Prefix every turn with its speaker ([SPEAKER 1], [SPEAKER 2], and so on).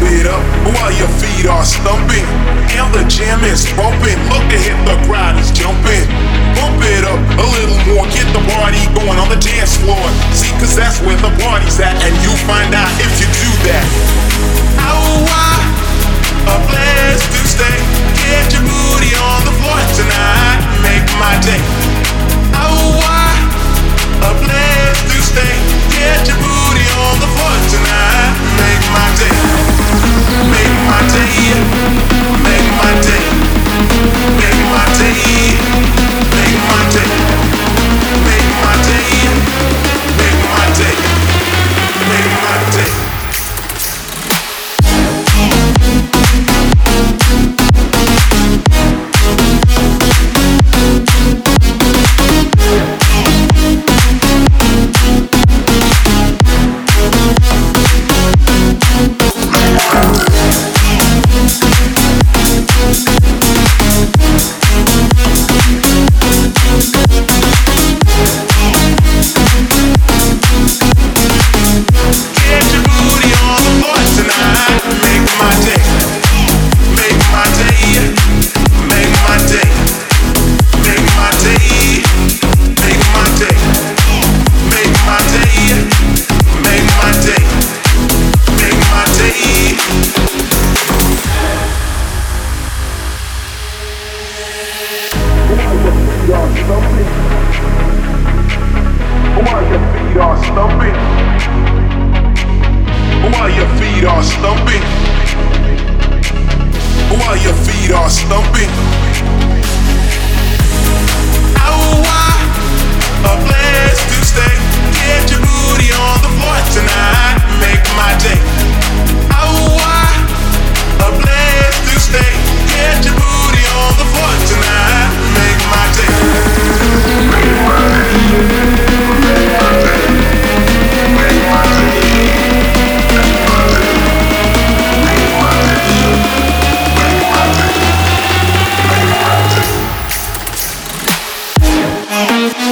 [SPEAKER 1] Cause that's where the party's at, and you is out stumbling. Why the feet are stumbling? Bye.